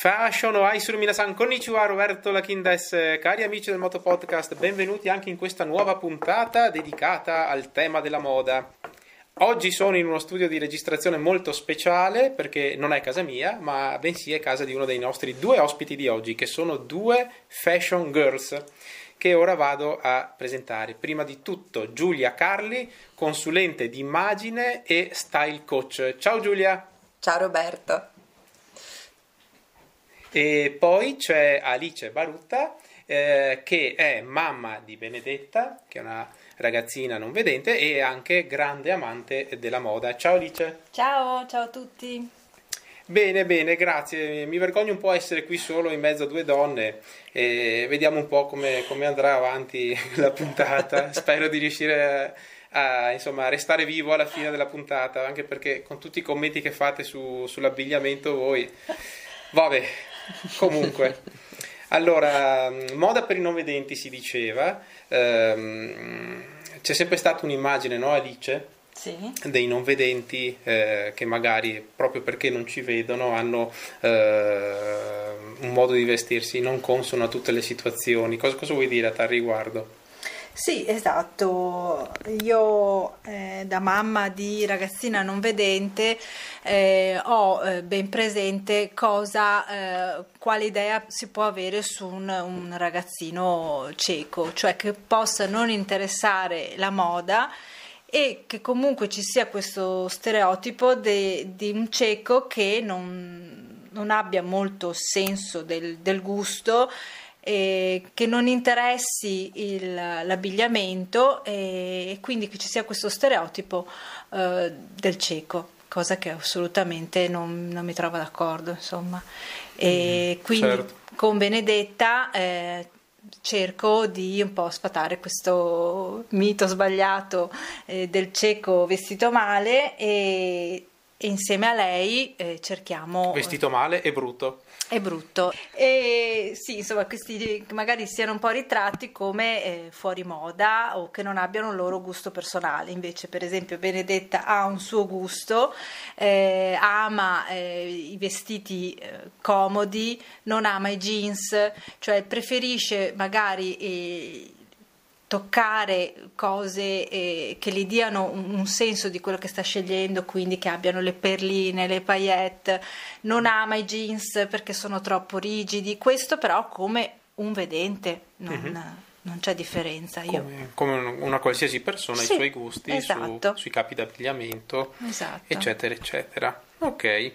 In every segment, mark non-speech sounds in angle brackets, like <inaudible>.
Fashion o Aisuru Minasan, konnichiwa, Roberto Lachin des. Cari amici del Moto Podcast, benvenuti anche in questa nuova puntata dedicata al tema della moda. Oggi sono in uno studio di registrazione molto speciale perché non è casa mia, ma bensì è casa di uno dei nostri due ospiti di oggi, che sono due fashion girls che ora vado a presentare. Prima di tutto Giulia Carli, consulente di immagine e style coach. Ciao Giulia. Ciao Roberto. E poi c'è Alice Barutta, eh, che è mamma di Benedetta, che è una ragazzina non vedente e anche grande amante della moda. Ciao Alice. Ciao, ciao a tutti. Bene, bene, grazie. Mi vergogno un po' essere qui solo in mezzo a due donne e vediamo un po' come, come andrà avanti <laughs> la puntata. Spero di riuscire a, a insomma, restare vivo alla fine della puntata, anche perché con tutti i commenti che fate su, sull'abbigliamento voi... Vabbè, <laughs> comunque. Allora, moda per i non vedenti si diceva, ehm, c'è sempre stata un'immagine, no Alice? Sì. dei non vedenti eh, che magari proprio perché non ci vedono hanno eh, un modo di vestirsi non consono a tutte le situazioni. Cosa, cosa vuoi dire a tal riguardo? Sì, esatto. Io eh, da mamma di ragazzina non vedente eh, ho eh, ben presente cosa, eh, quale idea si può avere su un, un ragazzino cieco, cioè che possa non interessare la moda e che comunque ci sia questo stereotipo de, di un cieco che non, non abbia molto senso del, del gusto eh, che non interessi il, l'abbigliamento e, e, quindi che ci sia questo stereotipo eh, del cieco, cosa che assolutamente non, non mi trovo d'accordo, insomma. E mm, quindi certo. con Benedetta eh, cerco di un po' sfatare questo mito sbagliato eh, del cieco vestito male e, e insieme a lei eh, cerchiamo... Vestito male e brutto è brutto. E sì, insomma, questi magari siano un po' ritratti come eh, fuori moda o che non abbiano un loro gusto personale. Invece, per esempio, Benedetta ha un suo gusto, eh, ama eh, i vestiti eh, comodi, non ama i jeans, cioè preferisce magari eh, toccare cose eh, che gli diano un, un, senso di quello che sta scegliendo, quindi che abbiano le perline, le paillette, non ama i jeans perché sono troppo rigidi, questo però come un vedente non, mm-hmm. non c'è differenza. Come, come, una qualsiasi persona, sì, i suoi gusti, esatto. su, sui capi d'abbigliamento, esatto. eccetera, eccetera. Ok,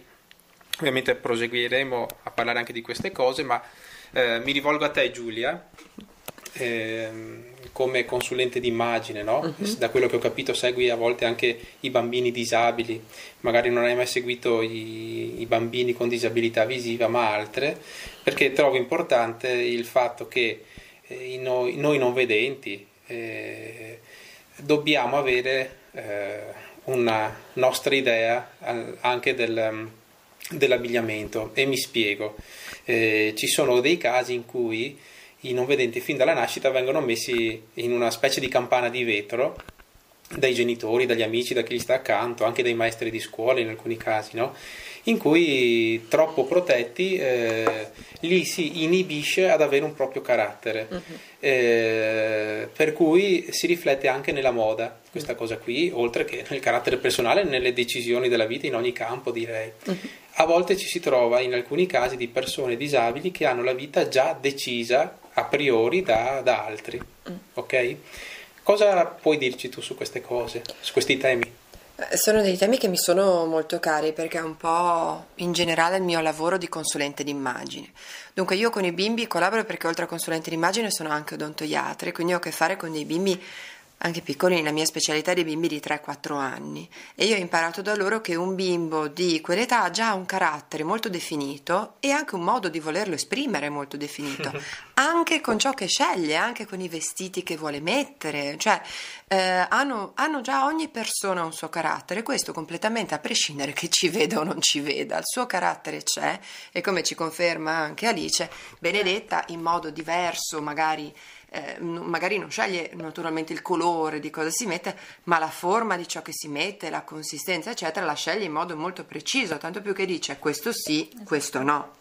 ovviamente proseguiremo a parlare anche di queste cose, ma eh, mi rivolgo a te Giulia. Eh, come consulente d'immagine, no? uh-huh. da quello che ho capito segui a volte anche i bambini disabili, magari non hai mai seguito i, i bambini con disabilità visiva, ma altre, perché trovo importante il fatto che eh, noi, noi, non vedenti eh, dobbiamo avere eh, una nostra idea anche del, dell'abbigliamento e mi spiego. Eh, ci sono dei casi in cui i non vedenti fin dalla nascita vengono messi in una specie di campana di vetro dai genitori, dagli amici, da chi gli sta accanto, anche dai maestri di scuola in alcuni casi, no? in cui troppo protetti eh, li si inibisce ad avere un proprio carattere, uh-huh. eh, per cui si riflette anche nella moda questa uh-huh. cosa qui, oltre che nel carattere personale, nelle decisioni della vita in ogni campo direi. Uh-huh. A volte ci si trova in alcuni casi di persone disabili che hanno la vita già decisa a priori da, da altri. Mm. Ok? Cosa puoi dirci tu su queste cose, su questi temi? Eh, sono dei temi che mi sono molto cari perché è un po' in generale il mio lavoro di consulente d'immagine. Dunque io con i bimbi collaboro perché oltre a consulente d'immagine sono anche odontoiatre, quindi ho a che fare con dei bimbi anche piccoli, la mia specialità dei bimbi di 3-4 anni. E io ho imparato da loro che un bimbo di quell'età ha già un carattere molto definito e anche un modo di volerlo esprimere molto definito, <laughs> anche con ciò che sceglie, anche con i vestiti che vuole mettere, cioè eh, hanno, hanno, già ogni persona un suo carattere, questo completamente a prescindere che ci veda o non ci veda, il suo carattere c'è e come ci conferma anche Alice, Benedetta in modo diverso magari eh, magari non sceglie naturalmente il colore di cosa si mette, ma la forma di ciò che si mette, la consistenza, eccetera, la sceglie in modo molto preciso, tanto più che dice questo sì, questo no.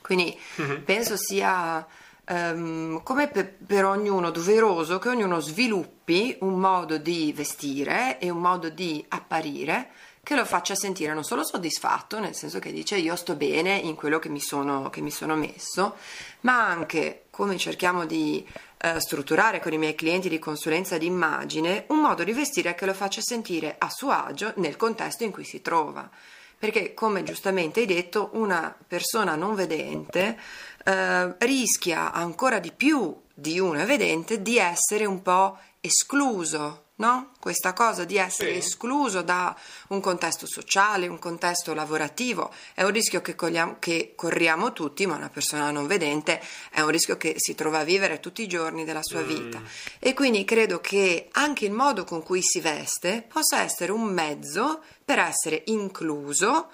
Quindi uh-huh. penso sia um, come per, per, ognuno doveroso che ognuno sviluppi un modo di vestire e un modo di apparire che lo faccia sentire non solo soddisfatto, nel senso che dice io sto bene in quello che mi sono, che mi sono messo, ma anche come cerchiamo di eh, strutturare con i miei clienti di consulenza di immagine, un modo di vestire che lo faccia sentire a suo agio nel contesto in cui si trova. Perché, come giustamente hai detto, una persona non vedente eh, rischia ancora di più di uno vedente di essere un po' escluso no? Questa cosa di essere sì. escluso da un contesto sociale, un contesto lavorativo, è un rischio che, cogliamo, che, corriamo tutti, ma una persona non vedente è un rischio che si trova a vivere tutti i giorni della sua mm. vita. E quindi credo che anche il modo con cui si veste possa essere un mezzo per essere incluso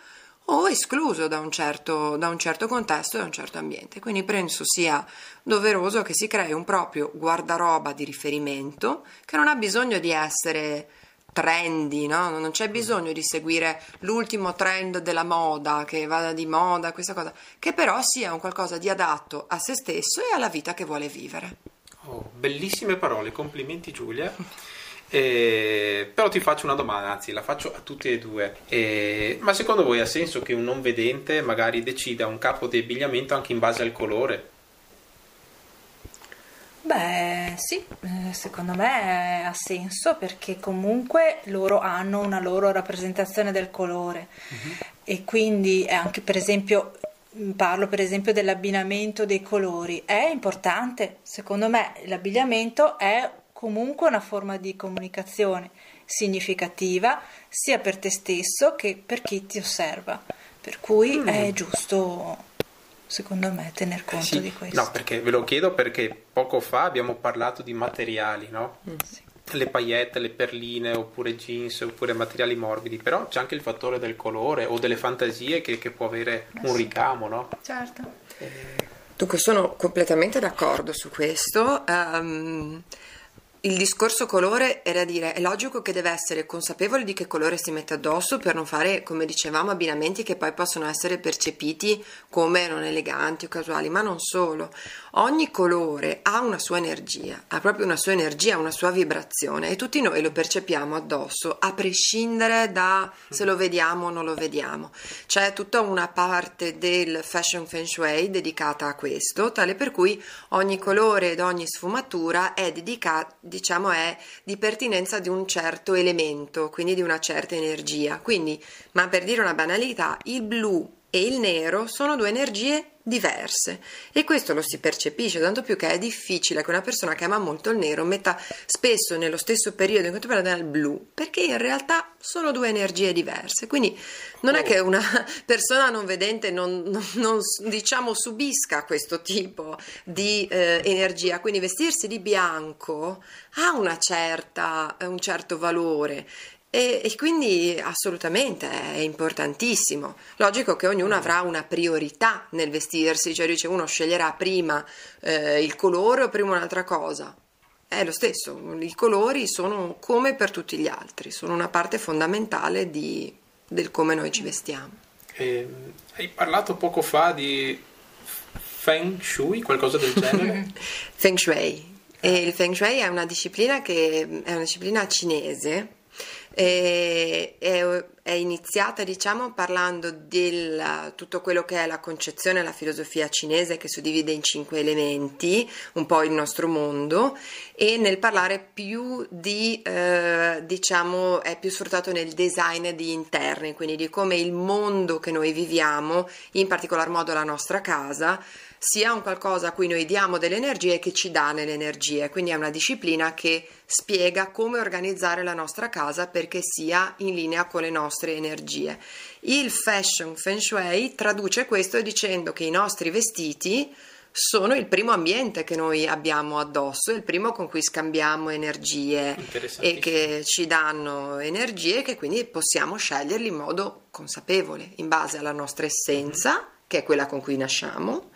o escluso da un, certo, da un certo contesto da un certo ambiente. Quindi penso sia doveroso che si crei un proprio guardaroba di riferimento che non ha bisogno di essere trendy, no? non c'è bisogno di seguire l'ultimo trend della moda, che vada di moda, questa cosa, che però sia un qualcosa di adatto a se stesso e alla vita che vuole vivere. Oh, bellissime parole, complimenti Giulia. Eh, però ti faccio una domanda, anzi la faccio a tutti e due. Eh, ma secondo voi ha senso che un non vedente magari decida un capo di abbigliamento anche in base al colore? Beh, sì, eh, secondo me ha senso perché comunque loro hanno una loro rappresentazione del colore uh-huh. e quindi anche per esempio parlo per esempio dell'abbinamento dei colori, è importante, secondo me l'abbigliamento è comunque una forma di comunicazione significativa sia per te stesso che per chi ti osserva. Per cui mm. è giusto, secondo me, tener conto sì. di questo. No, perché ve lo chiedo perché poco fa abbiamo parlato di materiali, no? Mm. Sì. Le paillette, le perline, oppure jeans, oppure materiali morbidi, però c'è anche il fattore del colore o delle fantasie che, che può avere eh un sì. ricamo, no? Certo. Eh... Dunque sono completamente d'accordo su questo. Um, il discorso colore era dire è logico che deve essere consapevole di che colore si mette addosso per non fare, come dicevamo, abbinamenti che poi possono essere percepiti come non eleganti o casuali, ma non solo. Ogni colore ha una sua energia, ha proprio una sua energia, una sua vibrazione e tutti noi lo percepiamo addosso, a prescindere da se lo vediamo o non lo vediamo. C'è tutta una parte del fashion feng shui dedicata a questo, tale per cui ogni colore ed ogni sfumatura è dedicata diciamo è di pertinenza di un certo elemento, quindi di una certa energia. Quindi, ma per dire una banalità, il blu e il nero sono due energie diverse. E questo lo si percepisce tanto più che è difficile che una persona che ama molto il nero metta spesso nello stesso periodo in contemporanea il blu perché in realtà sono due energie diverse. Quindi non è che una <laughs> persona non vedente non, non, non diciamo subisca questo tipo di eh, energia. Quindi vestirsi di bianco ha una certa, un certo valore e, e, quindi assolutamente è importantissimo. Logico che ognuno avrà una priorità nel vestirsi, cioè dice uno sceglierà prima eh, il colore o prima un'altra cosa. È lo stesso, i colori sono come per tutti gli altri, sono una parte fondamentale di, del come noi ci vestiamo. Eh, hai parlato poco fa di Feng Shui, qualcosa del genere? <laughs> feng Shui. E il Feng Shui è una disciplina che è una disciplina cinese e, è, è, iniziata diciamo parlando di tutto quello che è la concezione la filosofia cinese che suddivide in cinque elementi un po' il nostro mondo e nel parlare più di eh, diciamo è più sfruttato nel design di interni quindi di come il mondo che noi viviamo in particolar modo la nostra casa sia un qualcosa a cui noi diamo delle energie che ci dà delle energie, quindi è una disciplina che spiega come organizzare la nostra casa perché sia in linea con le nostre energie. Il fashion feng shui traduce questo dicendo che i nostri vestiti sono il primo ambiente che noi abbiamo addosso, il primo con cui scambiamo energie e che ci danno energie che quindi possiamo sceglierli in modo consapevole, in base alla nostra essenza, mm-hmm. che è quella con cui nasciamo,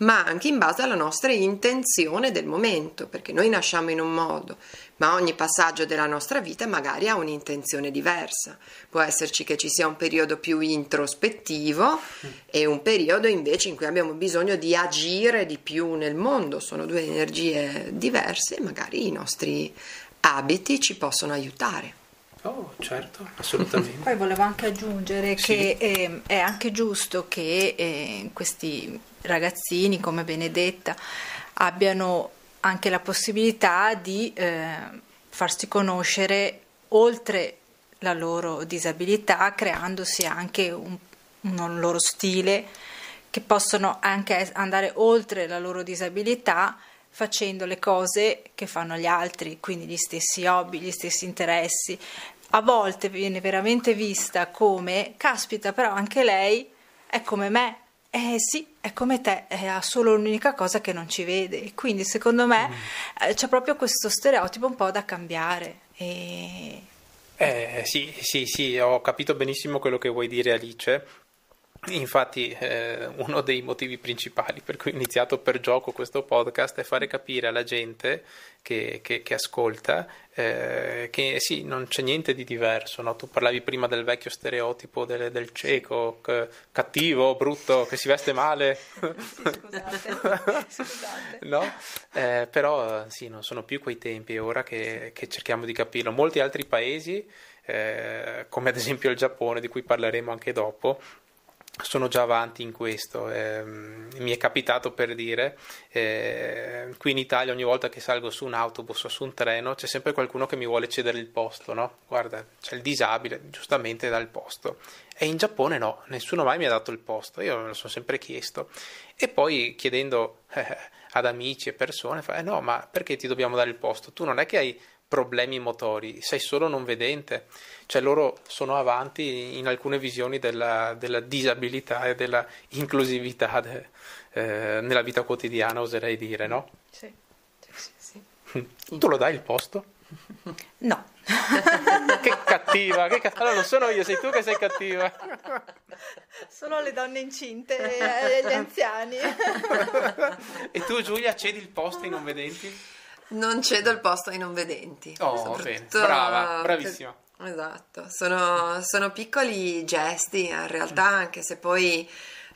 ma anche in base alla nostra intenzione del momento, perché noi nasciamo in un modo, ma ogni passaggio della nostra vita magari ha un'intenzione diversa. Può esserci che ci sia un periodo più introspettivo e un periodo invece in cui abbiamo bisogno di agire di più nel mondo, sono due energie diverse e magari i nostri abiti ci possono aiutare. Oh, certo, assolutamente. <laughs> Poi volevo anche aggiungere sì. che eh, è anche giusto che eh, questi ragazzini come Benedetta abbiano anche la possibilità di eh, farsi conoscere oltre la loro disabilità, creandosi anche un, un loro stile che possono anche andare oltre la loro disabilità facendo le cose che fanno gli altri, quindi gli stessi hobby, gli stessi interessi. A volte viene veramente vista come, caspita, però anche lei è come me. Eh sì, è come te, ha solo l'unica cosa che non ci vede. Quindi secondo me mm. eh, c'è proprio questo stereotipo un po' da cambiare. E... Eh, sì, sì, sì, ho capito benissimo quello che vuoi dire Alice Infatti eh, uno dei motivi principali per cui ho iniziato per gioco questo podcast è fare capire alla gente che, che, che ascolta eh, che sì, non c'è niente di diverso. No? Tu parlavi prima del vecchio stereotipo del, del cieco, c- cattivo, brutto, che si veste male. Sì, scusate. scusate. <laughs> No? Eh, però sì, non sono più quei tempi, è ora che, che cerchiamo di capirlo. Molti altri paesi, eh, come ad esempio il Giappone, di cui parleremo anche dopo, sono già avanti in questo. Eh, mi è capitato per dire, eh, qui in Italia ogni volta che salgo su un autobus o su un treno c'è sempre qualcuno che mi vuole cedere il posto, no? Guarda, c'è il disabile, giustamente dà il posto. E in Giappone no, nessuno mai mi ha dato il posto, io me lo sono sempre chiesto. E poi chiedendo eh, <laughs> ad amici e persone, fa, eh no, ma perché ti dobbiamo dare il posto? Tu non è che hai problemi motori, sei solo non vedente, cioè loro sono avanti in alcune visioni della, della disabilità e della inclusività de, eh, nella vita quotidiana, oserei dire, no? Sì, sì, sì. <laughs> Tu lo dai il posto? No. <laughs> che cattiva, che cattiva. Allora non sono io, sei tu che sei cattiva. Sono le donne incinte e gli anziani. e tu Giulia cedi il posto ai non vedenti? Non cedo il posto ai non vedenti. Oh, bene. brava, bravissima. Esatto, sono, sono, piccoli gesti in realtà, anche se poi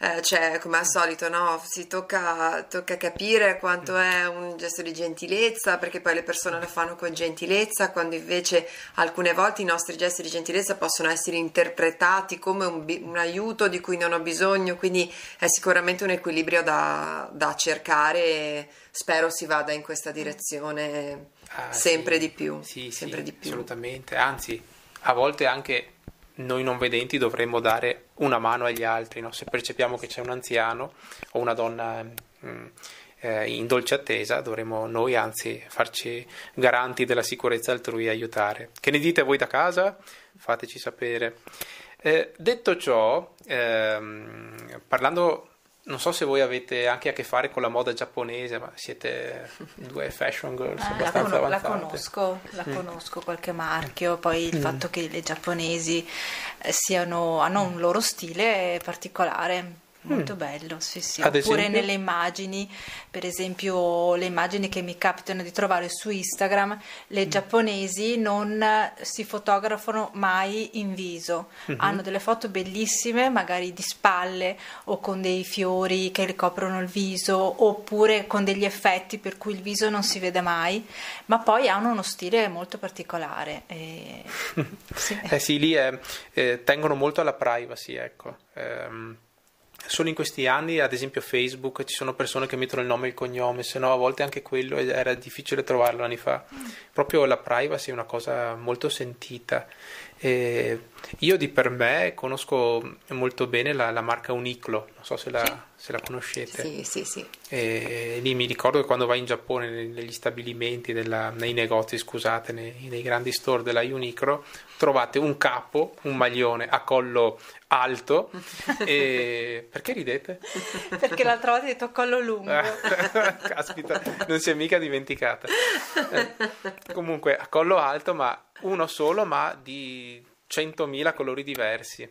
eh, cioè, come al solito, no? si tocca, tocca, capire quanto è un gesto di gentilezza, perché poi le persone lo fanno con gentilezza, quando invece alcune volte i nostri gesti di gentilezza possono essere interpretati come un, un aiuto di cui non ho bisogno, quindi è sicuramente un equilibrio da, da cercare e spero si vada in questa direzione ah, sempre sì. di più. Sì, sempre sì, di più. assolutamente, anzi a volte anche noi non vedenti dovremmo dare una mano agli altri, no? se percepiamo che c'è un anziano o una donna mh, mm, eh, in dolce attesa, dovremmo noi anzi farci garanti della sicurezza altrui e aiutare. Che ne dite voi da casa? Fateci sapere. Eh, detto ciò, ehm, parlando non so se voi avete anche a che fare con la moda giapponese, ma siete due fashion girls eh, abbastanza la, con- la conosco, la mm. conosco qualche marchio, poi il mm. fatto che le giapponesi eh, siano, hanno un loro stile particolare Molto mm. bello, sì, sì. Ad Oppure esempio? nelle immagini, per esempio le immagini che mi capitano di trovare su Instagram, le mm. giapponesi non si fotografano mai in viso, mm-hmm. hanno delle foto bellissime, magari di spalle o con dei fiori che le coprono il viso, oppure con degli effetti per cui il viso non si vede mai, ma poi hanno uno stile molto particolare. E... <laughs> sì. Eh sì, lì è, eh, tengono molto alla privacy, ecco. Um Solo in questi anni, ad esempio Facebook, ci sono persone che mettono il nome e il cognome, se no a volte anche quello era difficile trovarlo anni fa. Mm. Proprio la privacy è una cosa molto sentita. E io di per me conosco molto bene la, la marca Uniclo, non so se la, sì. se la conoscete. Sì, sì, sì. E lì mi ricordo che quando vai in Giappone, negli stabilimenti, della, nei negozi, scusate, nei, nei, grandi store della Uniclo, trovate un capo, un maglione a collo alto. <laughs> e... Perché ridete? Perché l'altra volta hai detto collo lungo. <laughs> Caspita, non si è mica dimenticata. Eh, comunque, a collo alto, ma uno solo, ma di 100.000 colori diversi.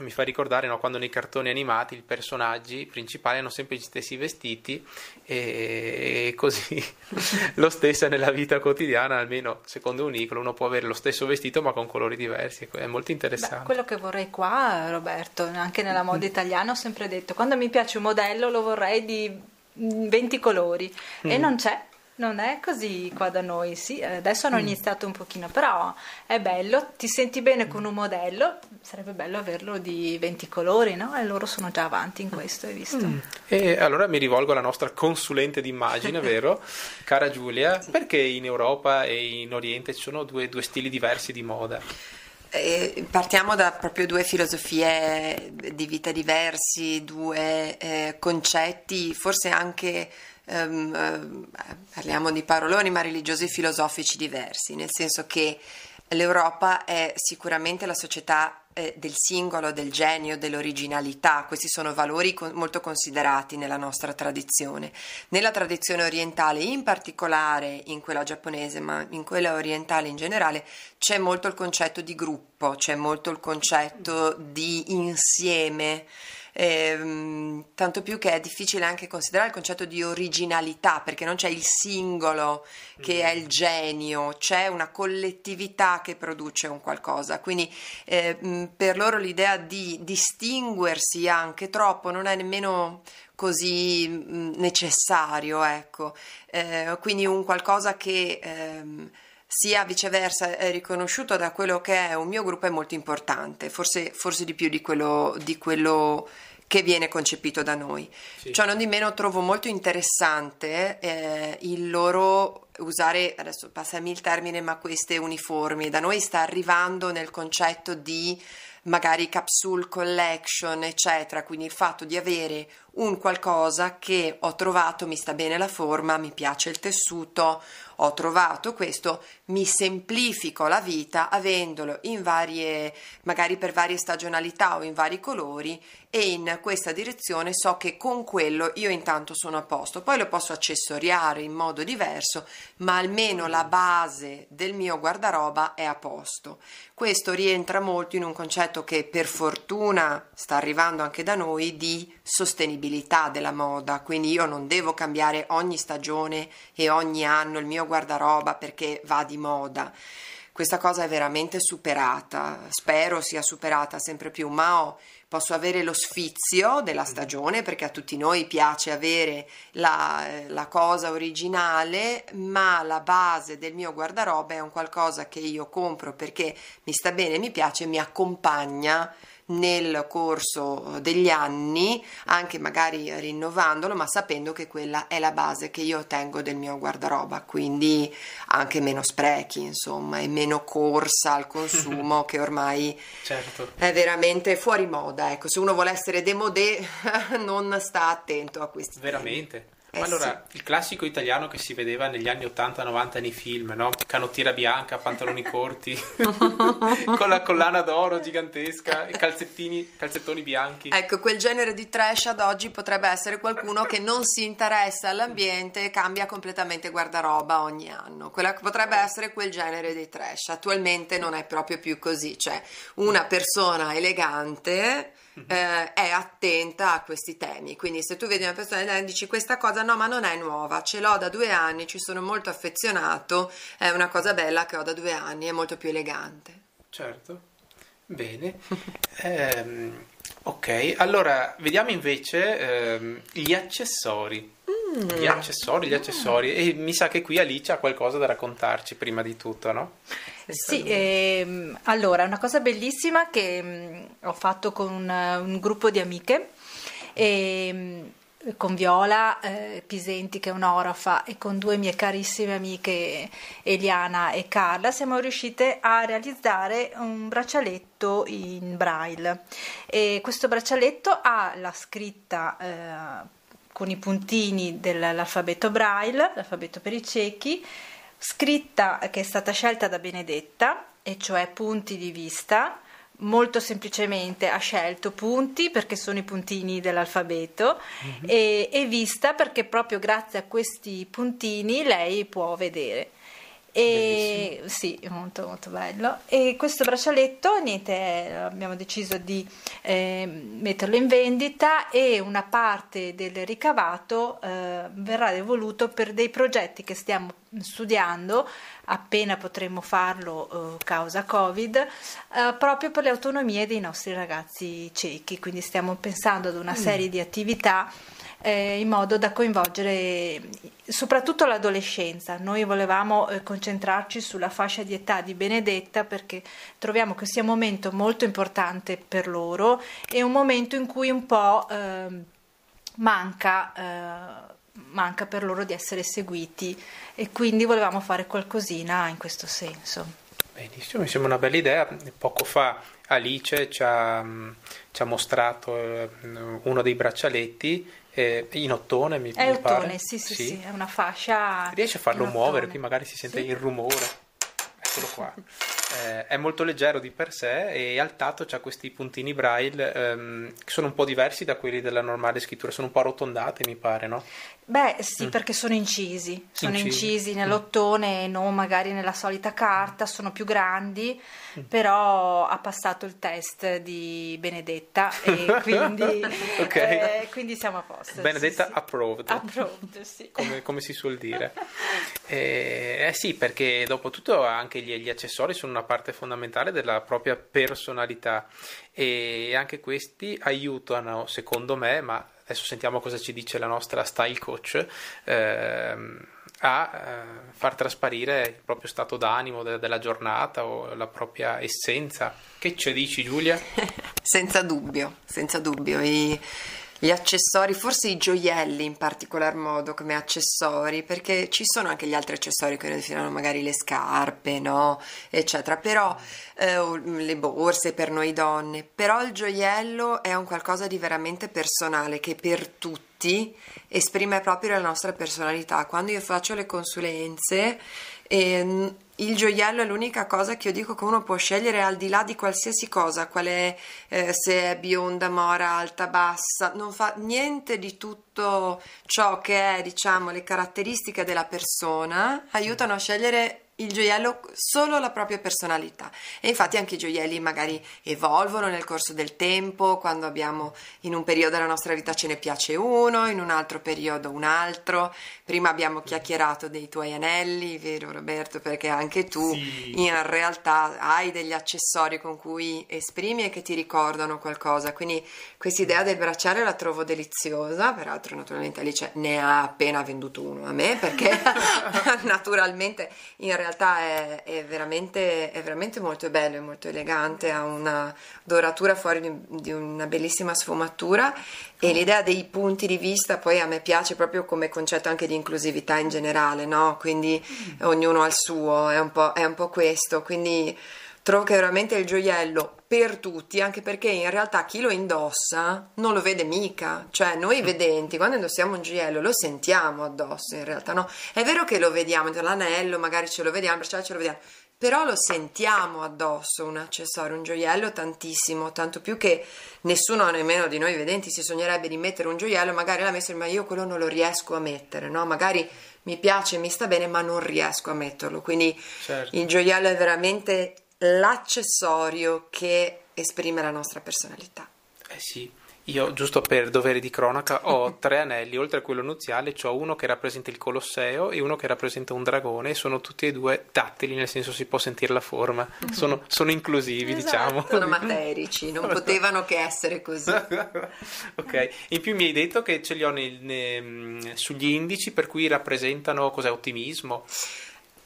mi fa ricordare no, quando nei cartoni animati i personaggi principali hanno sempre gli stessi vestiti e così <laughs> lo stesso nella vita quotidiana, almeno secondo un icolo uno può avere lo stesso vestito ma con colori diversi, è molto interessante. Beh, quello che vorrei qua Roberto, anche nella moda italiana ho sempre detto, quando mi piace un modello lo vorrei di 20 colori mm. e non c'è non è così qua da noi, sì, adesso hanno mm. iniziato un pochino, però è bello, ti senti bene con un modello, sarebbe bello averlo di 20 colori, no? E loro sono già avanti in questo, hai visto? Mm. E allora mi rivolgo alla nostra consulente d'immagine, <laughs> vero? Cara Giulia, sì. perché in Europa e in Oriente ci sono due, due stili diversi di moda? Eh, partiamo da proprio due filosofie di vita diversi, due eh, concetti, forse anche um, parliamo di paroloni, ma religiosi e filosofici diversi, nel senso che l'Europa è sicuramente la società eh, del singolo, del genio, dell'originalità, questi sono valori con, molto considerati nella nostra tradizione. Nella tradizione orientale, in particolare in quella giapponese, ma in quella orientale in generale, c'è molto il concetto di gruppo, c'è molto il concetto di insieme ehm, tanto più che è difficile anche considerare il concetto di originalità, perché non c'è il singolo che è il genio, c'è una collettività che produce un qualcosa, quindi eh, per loro l'idea di distinguersi anche troppo non è nemmeno così necessario, ecco, eh, quindi un qualcosa che... Ehm, sia viceversa è riconosciuto da quello che è un mio gruppo è molto importante, forse, forse di più di quello, di quello, che viene concepito da noi. Sì. Ciò non di meno trovo molto interessante eh, il loro usare, adesso passami il termine, ma queste uniformi. Da noi sta arrivando nel concetto di magari capsule collection, eccetera, quindi il fatto di avere un qualcosa che ho trovato, mi sta bene la forma, mi piace il tessuto, ho trovato questo, mi semplifico la vita avendolo in varie, magari per varie stagionalità o in vari colori e in questa direzione so che con quello io intanto sono a posto. Poi lo posso accessoriare in modo diverso, ma almeno la base del mio guardaroba è a posto. Questo rientra molto in un concetto che per fortuna sta arrivando anche da noi di sostenibilità della moda, quindi io non devo cambiare ogni stagione e ogni anno il mio guardaroba perché va di moda. Questa cosa è veramente superata, spero sia superata sempre più, ma ho, posso avere lo sfizio della stagione perché a tutti noi piace avere la, la cosa originale, ma la base del mio guardaroba è un qualcosa che io compro perché mi sta bene, mi piace, mi accompagna nel corso degli anni, anche magari rinnovandolo, ma sapendo che quella è la base che io tengo del mio guardaroba, quindi anche meno sprechi, insomma, e meno corsa al consumo <laughs> che ormai certo. è veramente fuori moda. Ecco, se uno vuole essere demodé <laughs> non sta attento a questi. Veramente. Temi. Eh, allora, sì. il classico italiano che si vedeva negli anni 80-90 nei film, no? Canottiera bianca, pantaloni <laughs> corti, <laughs> con la collana d'oro gigantesca e calzettini, calzettoni bianchi. Ecco, quel genere di trash ad oggi potrebbe essere qualcuno che non si interessa all'ambiente e cambia completamente guardaroba ogni anno. Quella potrebbe essere quel genere di trash. Attualmente non è proprio più così, cioè una persona elegante eh, è attenta a questi temi. Quindi se tu vedi una persona e dici questa cosa no, ma non è nuova, ce l'ho da due anni, ci sono molto affezionato, è una cosa bella che ho da due anni, è molto più elegante. Certo, bene. <laughs> eh, ok, allora vediamo invece ehm, gli accessori. Mm. Gli accessori, gli accessori. E mi sa che qui Alice ha qualcosa da raccontarci prima di tutto, no? Sì, ehm, allora, una cosa bellissima che mh, mm, ho fatto con un, un gruppo di amiche. E, ehm, con Viola eh, Pisenti che è un'orafa e con due mie carissime amiche Eliana e Carla siamo riuscite a realizzare un braccialetto in braille e questo braccialetto ha la scritta eh, con i puntini dell'alfabeto braille, l'alfabeto per i ciechi scritta che è stata scelta da Benedetta, e cioè punti di vista, molto semplicemente ha scelto punti perché sono i puntini dell'alfabeto mm-hmm. e, e, vista perché proprio grazie a questi puntini lei può vedere. E sì, molto molto bello. E questo braccialetto, niente, abbiamo deciso di eh, metterlo in vendita e una parte del ricavato eh, verrà devoluto per dei progetti che stiamo studiando, appena potremo farlo eh, causa Covid, eh, proprio per le autonomie dei nostri ragazzi ciechi. Quindi stiamo pensando ad una mm. serie di attività eh, in modo da coinvolgere soprattutto l'adolescenza. Noi volevamo eh, concentrarci sulla fascia di età di Benedetta perché troviamo che sia un momento molto importante per loro e un momento in cui un po' ehm, eh, manca manca per loro di essere seguiti e quindi volevamo fare qualcosina in questo senso. Benissimo, mi sembra una bella idea. Poco fa Alice ci ha, ci ha mostrato eh, uno dei braccialetti eh, in ottone mi, è mi ottone, pare. Sì, sì, sì, sì, è una fascia. Riesce a farlo muovere, qui magari si sente sì. il rumore. Eccolo qua. <laughs> eh, è molto leggero di per sé e al tatto ha questi puntini braille ehm, che sono un po' diversi da quelli della normale scrittura, sono un po' arrotondate mi pare, no? Beh sì, mm. perché sono incisi, sono incisi, incisi nell'ottone e non magari nella solita carta, sono più grandi, mm. però ha passato il test di Benedetta e <laughs> quindi, okay. eh, quindi siamo a posto. Benedetta sì, approved. Approved, sì. Come, come si suol dire. <laughs> eh, eh, sì, perché dopo tutto anche gli, gli accessori sono una parte fondamentale della propria personalità e anche questi aiutano, secondo me, ma adesso sentiamo cosa ci dice la nostra style coach, ehm, a eh, far trasparire il proprio stato d'animo de- della giornata o la propria essenza. Che ci dici Giulia? <laughs> senza dubbio, senza dubbio. I gli accessori, forse i gioielli in particolar modo come accessori, perché ci sono anche gli altri accessori che definiamo magari le scarpe, no? eccetera, però eh, le borse per noi donne, però il gioiello è un qualcosa di veramente personale che per tutti esprime proprio la nostra personalità. Quando io faccio le consulenze e il gioiello è l'unica cosa che io dico che uno può scegliere al di là di qualsiasi cosa, quale eh, se è bionda, mora, alta, bassa, non fa niente di tutto ciò che è, diciamo, le caratteristiche della persona, aiutano a scegliere il gioiello solo la propria personalità. E infatti anche i gioielli magari evolvono nel corso del tempo quando abbiamo in un periodo della nostra vita ce ne piace uno in un altro periodo un altro. Prima abbiamo chiacchierato dei tuoi anelli vero Roberto? Perché anche tu sì. in realtà hai degli accessori con cui esprimi e che ti ricordano qualcosa. Quindi questa idea del bracciale la trovo deliziosa. Peraltro naturalmente Alice ne ha appena venduto uno a me perché <laughs> <laughs> naturalmente in realtà realtà è, è, veramente, è, veramente, molto bello, è molto elegante, ha una doratura fuori di, di, una bellissima sfumatura e l'idea dei punti di vista poi a me piace proprio come concetto anche di inclusività in generale, no? quindi mm. ognuno ha il suo, è un po', è un po questo, quindi trovo che veramente il gioiello per tutti, anche perché in realtà chi lo indossa non lo vede mica, cioè noi mm. vedenti quando indossiamo un gioiello lo sentiamo addosso in realtà, no? È vero che lo vediamo, l'anello magari ce lo vediamo, perciò ce lo vediamo, però lo sentiamo addosso un accessorio, un gioiello tantissimo, tanto più che nessuno nemmeno di noi vedenti si sognerebbe di mettere un gioiello, magari l'ha messo, ma io quello non lo riesco a mettere, no? Magari mi piace, mi sta bene, ma non riesco a metterlo, quindi certo. il gioiello è veramente l'accessorio che esprime la nostra personalità. Eh sì, io giusto per dovere di cronaca ho <laughs> tre anelli, oltre a quello nuziale ho uno che rappresenta il Colosseo e uno che rappresenta un dragone e sono tutti e due tattili, nel senso si può sentire la forma, sono, sono inclusivi esatto. diciamo. Sono materici, non <laughs> potevano che essere così. <laughs> ok, in più mi hai detto che ce li ho nei, nei, sugli indici per cui rappresentano cos'è ottimismo.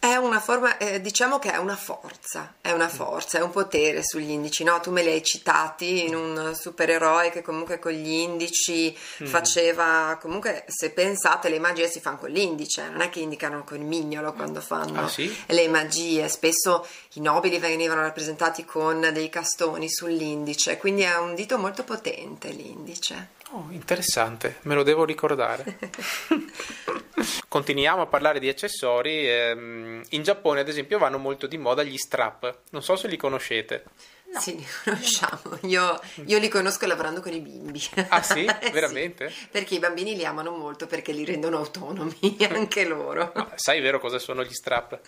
È una forma, eh, diciamo che è una forza, è una forza, è un potere sugli indici, no? Tu me li hai citati in un supereroe che comunque con gli indici mm. faceva, comunque se pensate le magie si fanno con l'indice, non è che indicano con il mignolo quando fanno ah, sì? le magie, spesso i nobili venivano rappresentati con dei castoni sull'indice, quindi è un dito molto potente l'indice. Oh, interessante, me lo devo ricordare. <laughs> Continuiamo a parlare di accessori. Ehm, in Giappone, ad esempio, vanno molto di moda gli strap. Non so se li conoscete. No. Sì, li conosciamo. Io, io, li conosco lavorando con i bimbi. Ah sì? <laughs> Veramente? sì, perché i bambini li amano molto perché li rendono autonomi <laughs> anche loro. Ma sai vero cosa sono gli strap?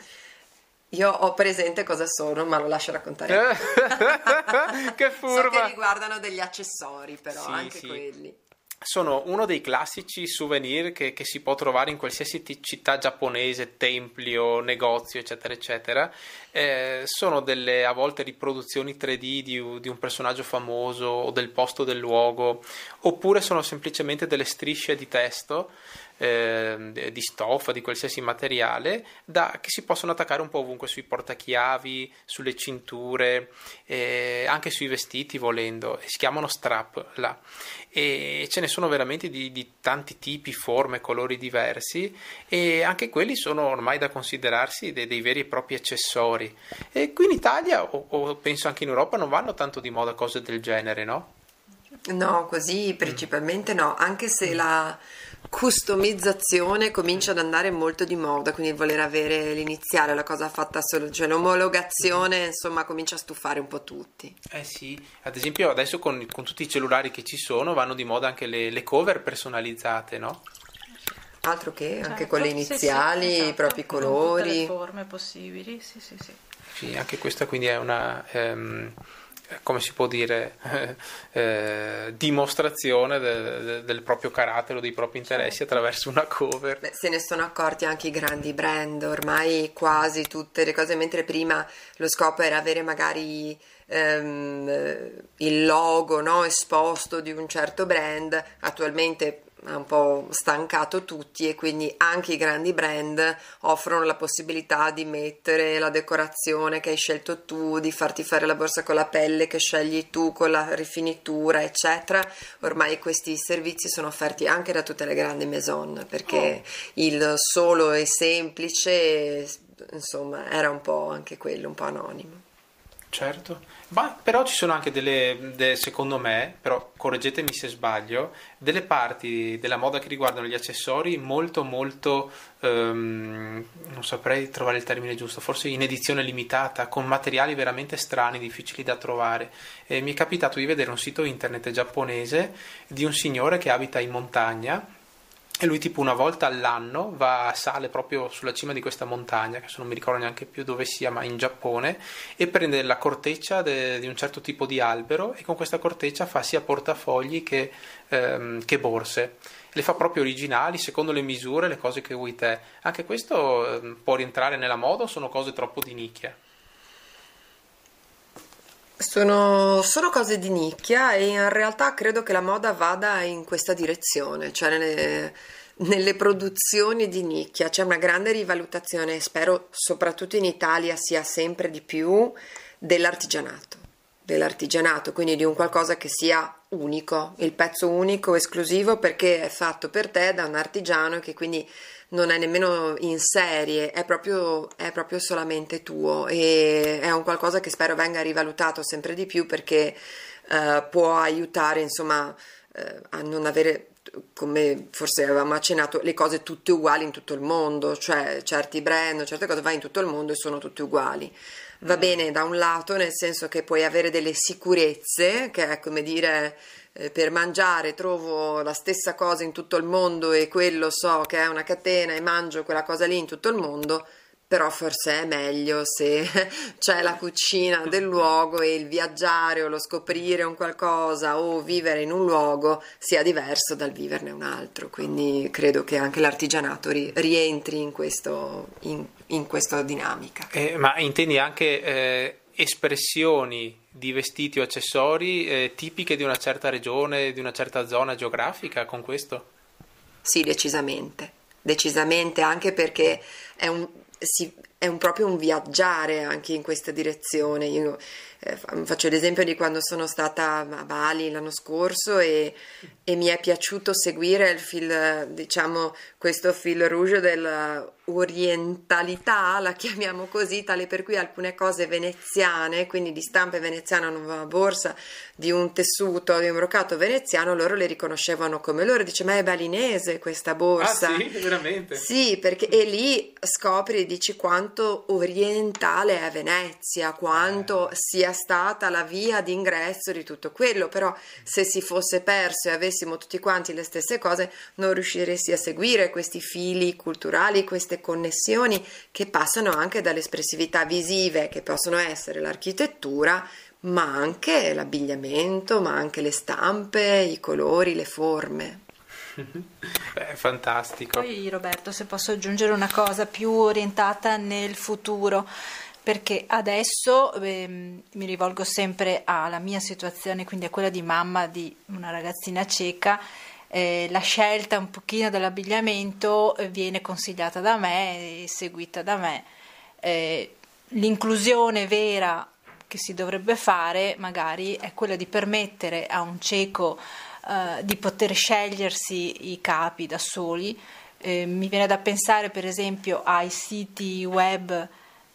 Io ho presente cosa sono, ma lo lascio raccontare. <laughs> che furba! So che riguardano degli accessori, però, sì, anche sì. quelli sono uno dei classici souvenir che, che, si può trovare in qualsiasi t- città giapponese, tempio, negozio, eccetera, eccetera. Eh, sono delle a volte riproduzioni 3D di, di, un personaggio famoso o del posto del luogo, oppure sono semplicemente delle strisce di testo eh, di stoffa, di qualsiasi materiale, da, che si possono attaccare un po' ovunque sui portachiavi, sulle cinture, eh, anche sui vestiti volendo, si chiamano strap là. E ce ne sono veramente di, di tanti tipi, forme, colori diversi e anche quelli sono ormai da considerarsi dei, dei veri e propri accessori. E qui in Italia, o, o penso anche in Europa, non vanno tanto di moda cose del genere, no? No, così principalmente no, anche se la customizzazione comincia ad andare molto di moda, quindi il voler avere l'iniziale, la cosa fatta solo, cioè l'omologazione, insomma, comincia a stufare un po' tutti. Eh sì, ad esempio adesso con, con tutti i cellulari che ci sono vanno di moda anche le, le cover personalizzate, no? Altro che certo, anche quelle iniziali, sì, sì, esatto, i propri colori. Tutte le forme possibili, sì, sì, sì. Sì, anche questa quindi è una... Um, come si può dire, <laughs> eh, dimostrazione de, de, del proprio carattere o dei propri interessi certo. attraverso una cover. Beh, se ne sono accorti anche i grandi brand, ormai quasi tutte le cose, mentre prima lo scopo era avere magari ehm, il logo no, esposto di un certo brand, attualmente ha un po' stancato tutti e quindi anche i grandi brand offrono la possibilità di mettere la decorazione che hai scelto tu, di farti fare la borsa con la pelle che scegli tu, con la rifinitura, eccetera. Ormai questi servizi sono offerti anche da tutte le grandi maison perché oh. il solo e semplice, insomma, era un po' anche quello, un po' anonimo. Certo, ma però ci sono anche delle, de, secondo me, però correggetemi se sbaglio, delle parti della moda che riguardano gli accessori molto molto, um, non saprei trovare il termine giusto, forse in edizione limitata, con materiali veramente strani, difficili da trovare. E mi è capitato di vedere un sito internet giapponese di un signore che abita in montagna e lui tipo una volta all'anno va, sale proprio sulla cima di questa montagna, che non mi ricordo neanche più dove sia, ma in Giappone, e prende la corteccia de, di un certo tipo di albero e con questa corteccia fa sia portafogli che, ehm, che borse. Le fa proprio originali, secondo le misure, le cose che vuoi te. Anche questo eh, può rientrare nella moda o sono cose troppo di nicchia? Sono, sono, cose di nicchia e in realtà credo che la moda vada in questa direzione, cioè nelle, nelle produzioni di nicchia. C'è una grande rivalutazione, spero soprattutto in Italia sia sempre di più, dell'artigianato, dell'artigianato, quindi di un qualcosa che sia unico, il pezzo unico, esclusivo perché è fatto per te da un artigiano che quindi non è nemmeno in serie, è proprio, è proprio solamente tuo e è un qualcosa che spero venga rivalutato sempre di più perché eh, può aiutare insomma eh, a non avere come forse avevamo accennato, le cose tutte uguali in tutto il mondo, cioè certi brand, certe cose vai in tutto il mondo e sono tutte uguali. Va mm. bene da un lato, nel senso che puoi avere delle sicurezze, che è come dire eh, per mangiare trovo la stessa cosa in tutto il mondo e quello so che è una catena e mangio quella cosa lì in tutto il mondo, però forse è meglio se <laughs> c'è la cucina del luogo e il viaggiare o lo scoprire un qualcosa o vivere in un luogo sia diverso dal viverne un altro. Quindi credo che anche l'artigianato ri- rientri in, questo, in, in questa dinamica. Eh, ma intendi anche eh, espressioni di vestiti o accessori eh, tipiche di una certa regione, di una certa zona geografica con questo? Sì, decisamente. Decisamente, anche perché è un, si, è un, proprio un viaggiare anche in questa direzione. Io eh, faccio l'esempio di quando sono stata a Bali l'anno scorso e, e mi è piaciuto seguire il fil, diciamo, questo fil rouge dell'orientalità, la chiamiamo così, tale per cui alcune cose veneziane, quindi di stampe veneziana, una borsa di un tessuto, di un broccato veneziano, loro le riconoscevano come loro, dice ma è balinese questa borsa. Ah sì, veramente? Sì, perché e lì scopri, dici quanto orientale è Venezia, quanto sia stata la via d'ingresso di tutto quello, però se si fosse perso e avessimo tutti quanti le stesse cose non riusciresti a seguire questi fili culturali, queste connessioni che passano anche dalle espressività visive che possono essere l'architettura, ma anche l'abbigliamento, ma anche le stampe, i colori, le forme. <laughs> È fantastico. Poi Roberto, se posso aggiungere una cosa più orientata nel futuro, perché adesso eh, mi rivolgo sempre alla mia situazione, quindi a quella di mamma di una ragazzina cieca. Eh, la scelta un pochino dell'abbigliamento eh, viene consigliata da me e seguita da me. Eh, l'inclusione vera che si dovrebbe fare magari è quella di permettere a un cieco eh, di poter scegliersi i capi da soli. Eh, mi viene da pensare per esempio ai siti web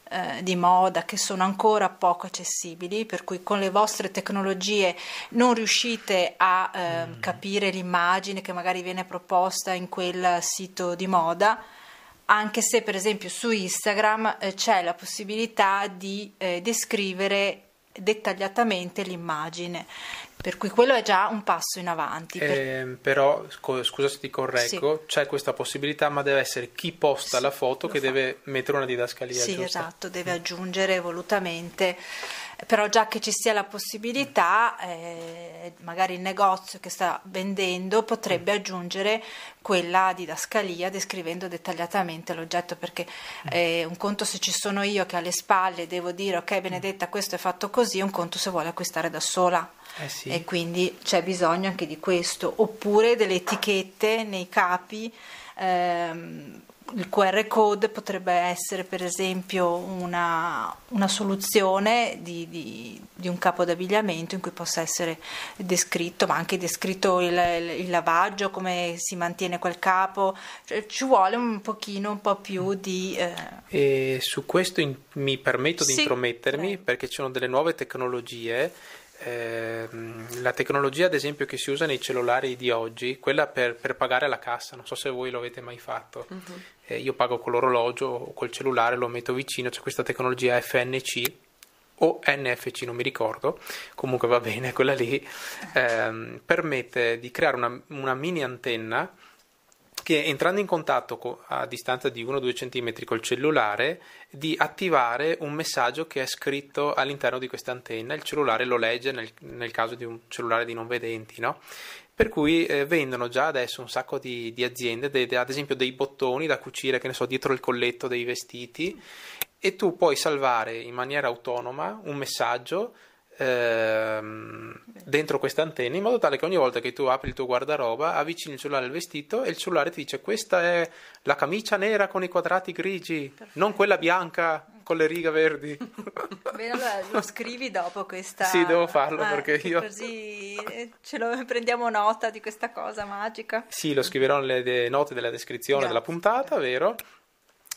eh, di moda che sono ancora poco accessibili, per cui con le vostre tecnologie non riuscite a eh, mm. capire l'immagine che magari viene proposta in quel sito di moda anche se per esempio su Instagram eh, c'è la possibilità di eh, descrivere dettagliatamente l'immagine. Per cui quello è già un passo in avanti. Per... Eh, però, scusa se ti correggo, sì. c'è questa possibilità, ma deve essere chi posta sì, la foto che fa. deve mettere una didascalia. Sì, giusta. esatto, deve aggiungere volutamente però già che ci sia la possibilità, eh, magari il negozio che sta vendendo potrebbe aggiungere quella didascalia descrivendo dettagliatamente l'oggetto, perché eh, un conto se ci sono io che alle spalle devo dire ok Benedetta questo è fatto così, un conto se vuole acquistare da sola. Eh sì. E quindi c'è bisogno anche di questo, oppure delle etichette nei capi. Ehm, il QR code potrebbe essere per esempio una, una soluzione di, di, di, un capo d'abbigliamento in cui possa essere descritto, ma anche descritto il, il lavaggio, come si mantiene quel capo, cioè, ci vuole un pochino, un po' più di... Eh... E su questo in, mi permetto di sì, intromettermi eh. perché ci sono delle nuove tecnologie eh, la tecnologia ad esempio che si usa nei cellulari di oggi, quella per, per pagare la cassa, non so se voi lo avete mai fatto, uh-huh. eh, io pago con l'orologio o col cellulare, lo metto vicino, c'è questa tecnologia FNC o NFC, non mi ricordo, comunque va bene, quella lì. Ehm, permette di creare una, una mini antenna che entrando in contatto a distanza di 1-2 cm col cellulare di attivare un messaggio che è scritto all'interno di questa antenna, il cellulare lo legge nel, nel caso di un cellulare di non vedenti, no? Per cui eh, vendono già adesso un sacco di, di aziende, de, de, ad esempio dei bottoni da cucire, che ne so, dietro il colletto dei vestiti, e tu puoi salvare in maniera autonoma un messaggio ehm, dentro questa antenna in modo tale che ogni volta che tu apri il tuo guardaroba avvicini il cellulare al vestito e il cellulare ti dice questa è la camicia nera con i quadrati grigi, Perfetto. non quella bianca con le righe verdi. <laughs> Bene, allora lo scrivi dopo questa... Sì, devo farlo ah, perché io... Così ce lo prendiamo nota di questa cosa magica. Sì, lo scriverò nelle note della descrizione Grazie. della puntata, vero?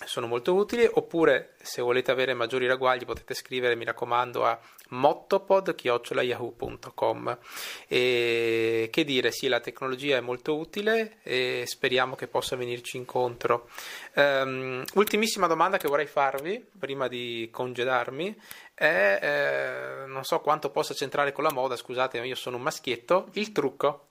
Sono molto utili oppure se volete avere maggiori ragguagli potete scrivere mi raccomando a mottopod.yahoo.com e che dire sì la tecnologia è molto utile e speriamo che possa venirci incontro. Um, ultimissima domanda che vorrei farvi prima di congedarmi è eh, non so quanto possa centrare con la moda scusate io sono un maschietto il trucco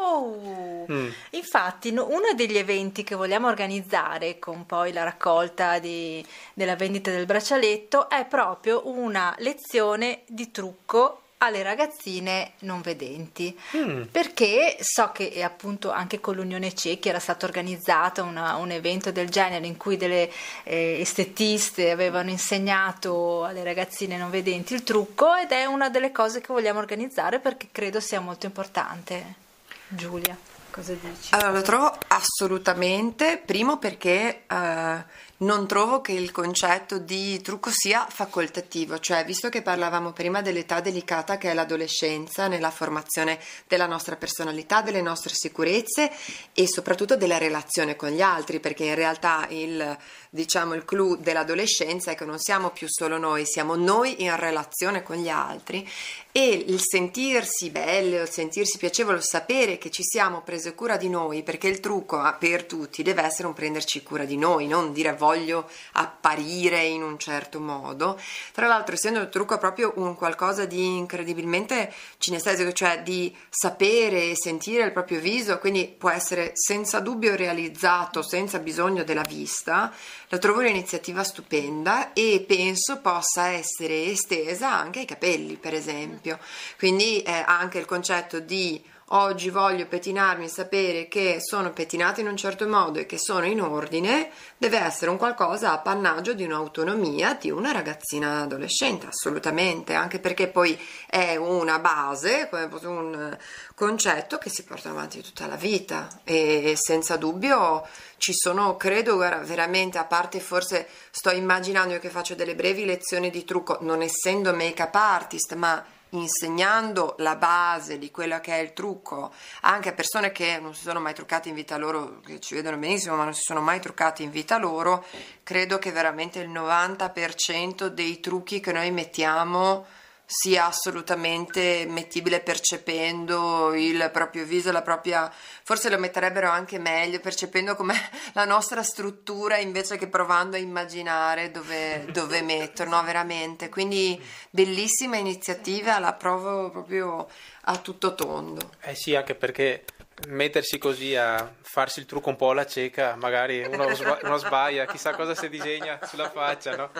Oh. Mm. Infatti, uno degli eventi che vogliamo organizzare con poi la raccolta di, della vendita del braccialetto è proprio una lezione di trucco alle ragazzine non vedenti mm. perché so che appunto anche con l'Unione Cechi era stato organizzato una, un evento del genere in cui delle eh, estetiste avevano insegnato alle ragazzine non vedenti il trucco ed è una delle cose che vogliamo organizzare perché credo sia molto importante. Giulia, cosa dici? Allora, lo trovo assolutamente, primo perché eh, non trovo che il concetto di trucco sia facoltativo, cioè visto che parlavamo prima dell'età delicata che è l'adolescenza nella formazione della nostra personalità, delle nostre sicurezze e soprattutto della relazione con gli altri, perché in realtà il, diciamo, il clou dell'adolescenza è che non siamo più solo noi, siamo noi in relazione con gli altri e il sentirsi bello, il sentirsi piacevole, sapere che ci siamo prese cura di noi, perché il trucco per tutti deve essere un prenderci cura di noi, non dire voglio voglio apparire in un certo modo. Tra l'altro, essendo il trucco proprio un qualcosa di incredibilmente cinestesico, cioè di sapere e sentire il proprio viso, quindi può essere senza dubbio realizzato senza bisogno della vista, la trovo un'iniziativa stupenda e penso possa essere estesa anche ai capelli, per esempio. Quindi eh, anche il concetto di oggi voglio pettinarmi e sapere che sono pettinata in un certo modo e che sono in ordine, deve essere un qualcosa appannaggio di un'autonomia di una ragazzina adolescente, assolutamente, anche perché poi è una base, un concetto che si porta avanti tutta la vita. E senza dubbio ci sono, credo, veramente, a parte forse sto immaginando io che faccio delle brevi lezioni di trucco, non essendo make-up artist, ma insegnando la base di quello che è il trucco. Anche a persone che non si sono mai truccate in vita loro, che ci vedono benissimo ma non si sono mai truccate in vita loro, credo che veramente il 90% dei trucchi che noi mettiamo sia assolutamente mettibile percependo il proprio viso, la propria, forse lo metterebbero anche meglio percependo come <laughs> la nostra struttura invece che provando a immaginare dove, dove metterlo, no, veramente. Quindi bellissima iniziativa, la provo proprio a tutto tondo. Eh sì, anche perché mettersi così a farsi il trucco un po' alla cieca, magari uno, sba- uno sbaglia, chissà cosa si disegna sulla faccia, no?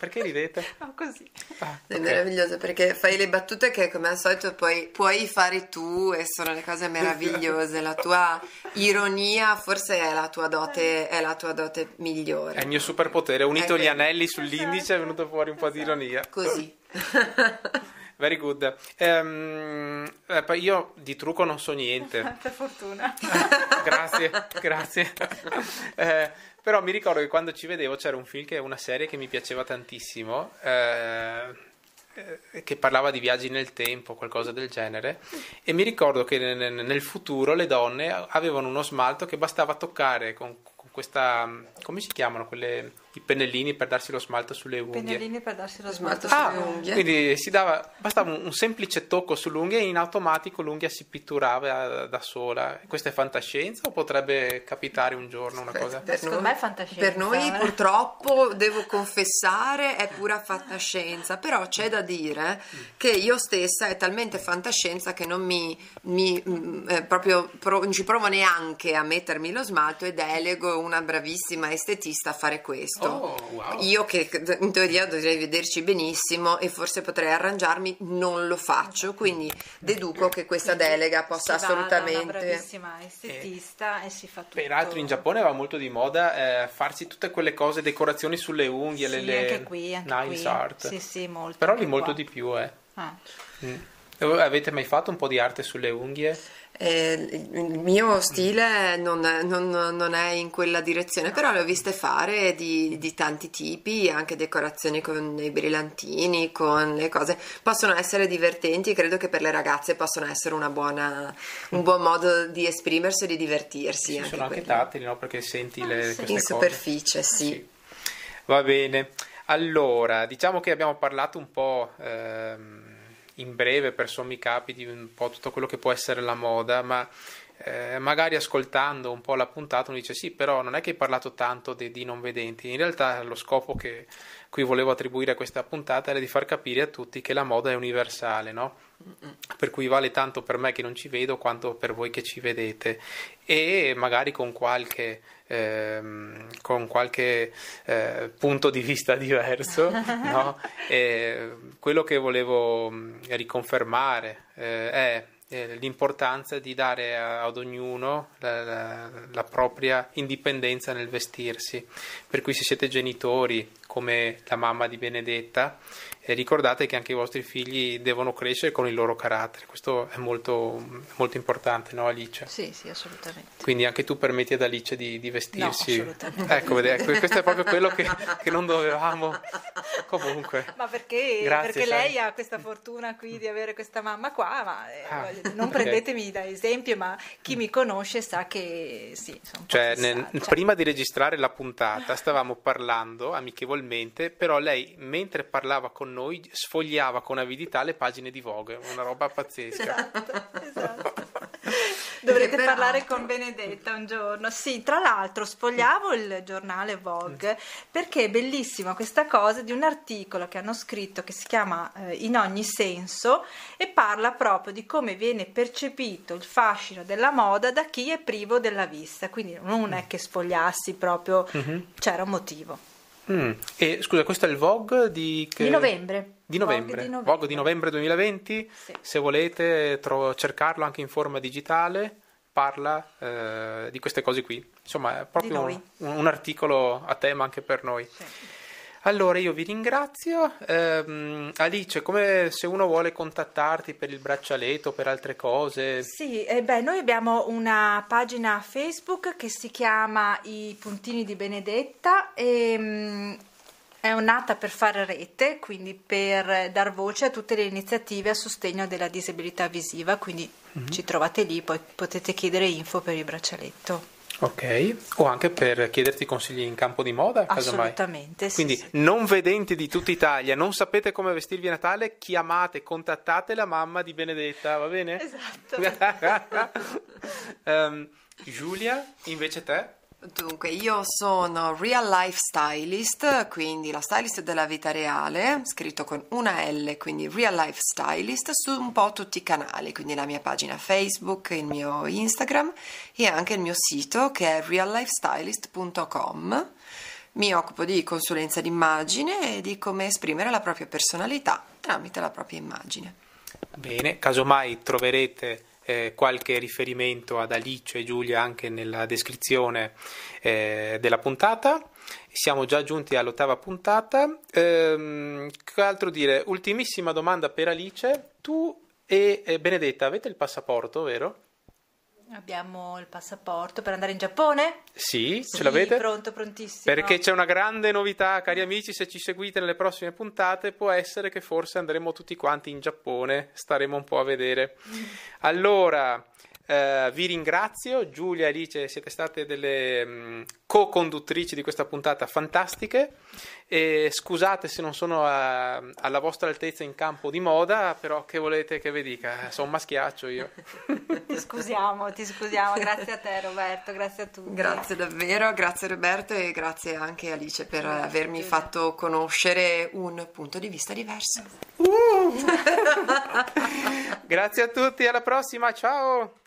Perché ridete? <laughs> No, così. Ah, è okay. meraviglioso perché fai le battute che come al solito puoi, puoi fare tu e sono le cose meravigliose. La tua ironia forse è la tua dote, è la tua dote migliore. È il mio superpotere. Ho unito gli anelli sull'indice è venuto fuori un po' di ironia. Così. <laughs> Very good. Um, eh, io di trucco non so niente. <laughs> per fortuna. grazie, grazie. Eh, però mi ricordo che quando ci vedevo c'era un film che una serie che mi piaceva tantissimo. Eh, eh, che parlava di viaggi nel tempo, qualcosa del genere, e mi ricordo che nel futuro le donne avevano uno smalto che bastava toccare con questa, come si chiamano quelle i pennellini per darsi lo smalto sulle unghie. Pennellini per darsi lo smalto ah, sulle unghie. Quindi si dava, bastava un, un, semplice tocco sull'unghia e in automatico l'unghia si pitturava da sola. Questa è fantascienza o potrebbe capitare un giorno una cosa? Per Secondo noi, me è fantascienza. Per noi eh? purtroppo, devo confessare, è pura fantascienza, però c'è da dire che io stessa è talmente fantascienza che non mi, mi mm, eh, proprio pro, non ci provo neanche a mettermi lo smalto e delego una bravissima estetista a fare questo questo. Oh, wow. Io che in teoria dovrei vederci benissimo e forse potrei arrangiarmi, non lo faccio, quindi deduco che questa delega possa si assolutamente... Una bravissima estetista eh. e si fa tutto. Peraltro in Giappone va molto di moda eh, farsi tutte quelle cose, decorazioni sulle unghie, sì, le, le anche qui, anche nice qui. art. Sì, sì, molto. Però lì molto qua. di più, eh. Ah. Mm. Avete mai fatto un po' di arte sulle unghie? Eh, il mio stile non, non, non, è in quella direzione, però le ho viste fare di, di, tanti tipi, anche decorazioni con i brillantini, con le cose. Possono essere divertenti, credo che per le ragazze possono essere buona, un buon modo di esprimersi e di divertirsi. Sì, anche sono anche tattili, no? Perché senti le, ah, sì. In superficie, sì. sì. Va bene. Allora, diciamo che abbiamo parlato un po'... Ehm, in breve per sommi capi di un po' tutto quello che può essere la moda, ma eh, magari ascoltando un po' la puntata uno dice sì, però non è che hai parlato tanto di, di non vedenti, in realtà lo scopo che cui volevo attribuire a questa puntata era di far capire a tutti che la moda è universale, no? Per cui vale tanto per me che non ci vedo quanto per voi che ci vedete e magari con qualche, ehm, con qualche eh, punto di vista diverso, no? <laughs> quello che volevo riconfermare eh, è eh, l'importanza di dare ad ognuno la, la, la, propria indipendenza nel vestirsi. Per cui se siete genitori come la mamma di Benedetta, e ricordate che anche i vostri figli devono crescere con il loro carattere, questo è molto, molto importante, no Alice? Sì, sì, assolutamente. Quindi anche tu permetti ad Alice di, di vestirsi? No, assolutamente. Ecco, vedete, questo è proprio quello che, <laughs> che non dovevamo. Comunque. Ma perché? Grazie, perché lei ha questa fortuna qui di avere questa mamma qua, ma eh, ah, non okay. prendetemi da esempio, ma chi mi conosce sa che sì, cioè, nel, cioè, prima di registrare la puntata stavamo parlando amichevolmente, però lei mentre parlava con noi sfogliava con avidità le pagine di Vogue, una roba pazzesca. Esatto, esatto. <laughs> Dovrete parlare con Benedetta un giorno. Sì, tra l'altro sfogliavo il giornale Vogue perché è bellissima questa cosa di un articolo che hanno scritto che si chiama eh, In ogni senso e parla proprio di come viene percepito il fascino della moda da chi è privo della vista. Quindi non è che sfogliassi proprio, mm-hmm. c'era un motivo. Mm. E scusa, questo è il Vogue di, che... di novembre. Di novembre. Vogue di novembre, Vogue di novembre 2020. Sì. Se volete tro- cercarlo anche in forma digitale, parla eh, di queste cose qui. Insomma, è proprio un, un, articolo a tema anche per noi. Sì. Allora io vi ringrazio. Eh, Alice, come se uno vuole contattarti per il braccialetto, per altre cose? Sì, eh beh, noi abbiamo una pagina Facebook che si chiama I puntini di Benedetta e mh, è nata per fare rete, quindi per dar voce a tutte le iniziative a sostegno della disabilità visiva, quindi mm-hmm. ci trovate lì, poi potete chiedere info per il braccialetto. Ok, o anche per chiederti consigli in campo di moda, Assolutamente, sì, Quindi sì. non vedenti di tutta Italia, non sapete come vestirvi a Natale, chiamate, contattate la mamma di Benedetta, va bene? Esatto. um, <laughs> Giulia, invece te? Dunque, io sono Real Life Stylist, quindi la stylist della vita reale, scritto con una L, quindi Real Life Stylist, su un po' tutti i canali, quindi la mia pagina Facebook, il mio Instagram e anche il mio sito che è reallifestylist.com. Mi occupo di consulenza d'immagine e di come esprimere la propria personalità tramite la propria immagine. Bene, casomai troverete eh, qualche riferimento ad Alice e Giulia anche nella descrizione eh, della puntata. Siamo già giunti all'ottava puntata. Ehm, che altro dire? Ultimissima domanda per Alice. Tu e Benedetta avete il passaporto, vero? Abbiamo il passaporto per andare in Giappone? Sì, sì, ce l'avete? Pronto, prontissimo. Perché c'è una grande novità, cari amici, se ci seguite nelle prossime puntate, può essere che forse andremo tutti quanti in Giappone, staremo un po' a vedere. Mm. Allora, Uh, vi ringrazio, Giulia e Alice siete state delle um, co-conduttrici di questa puntata fantastiche e scusate se non sono a, alla vostra altezza in campo di moda, però che volete che vi dica, sono maschiaccio io. <laughs> ti scusiamo, ti scusiamo, grazie a te Roberto, grazie a tutti. Grazie davvero, grazie Roberto e grazie anche Alice per grazie, avermi Giulia. fatto conoscere un punto di vista diverso. Uh! <laughs> grazie a tutti, alla prossima, ciao!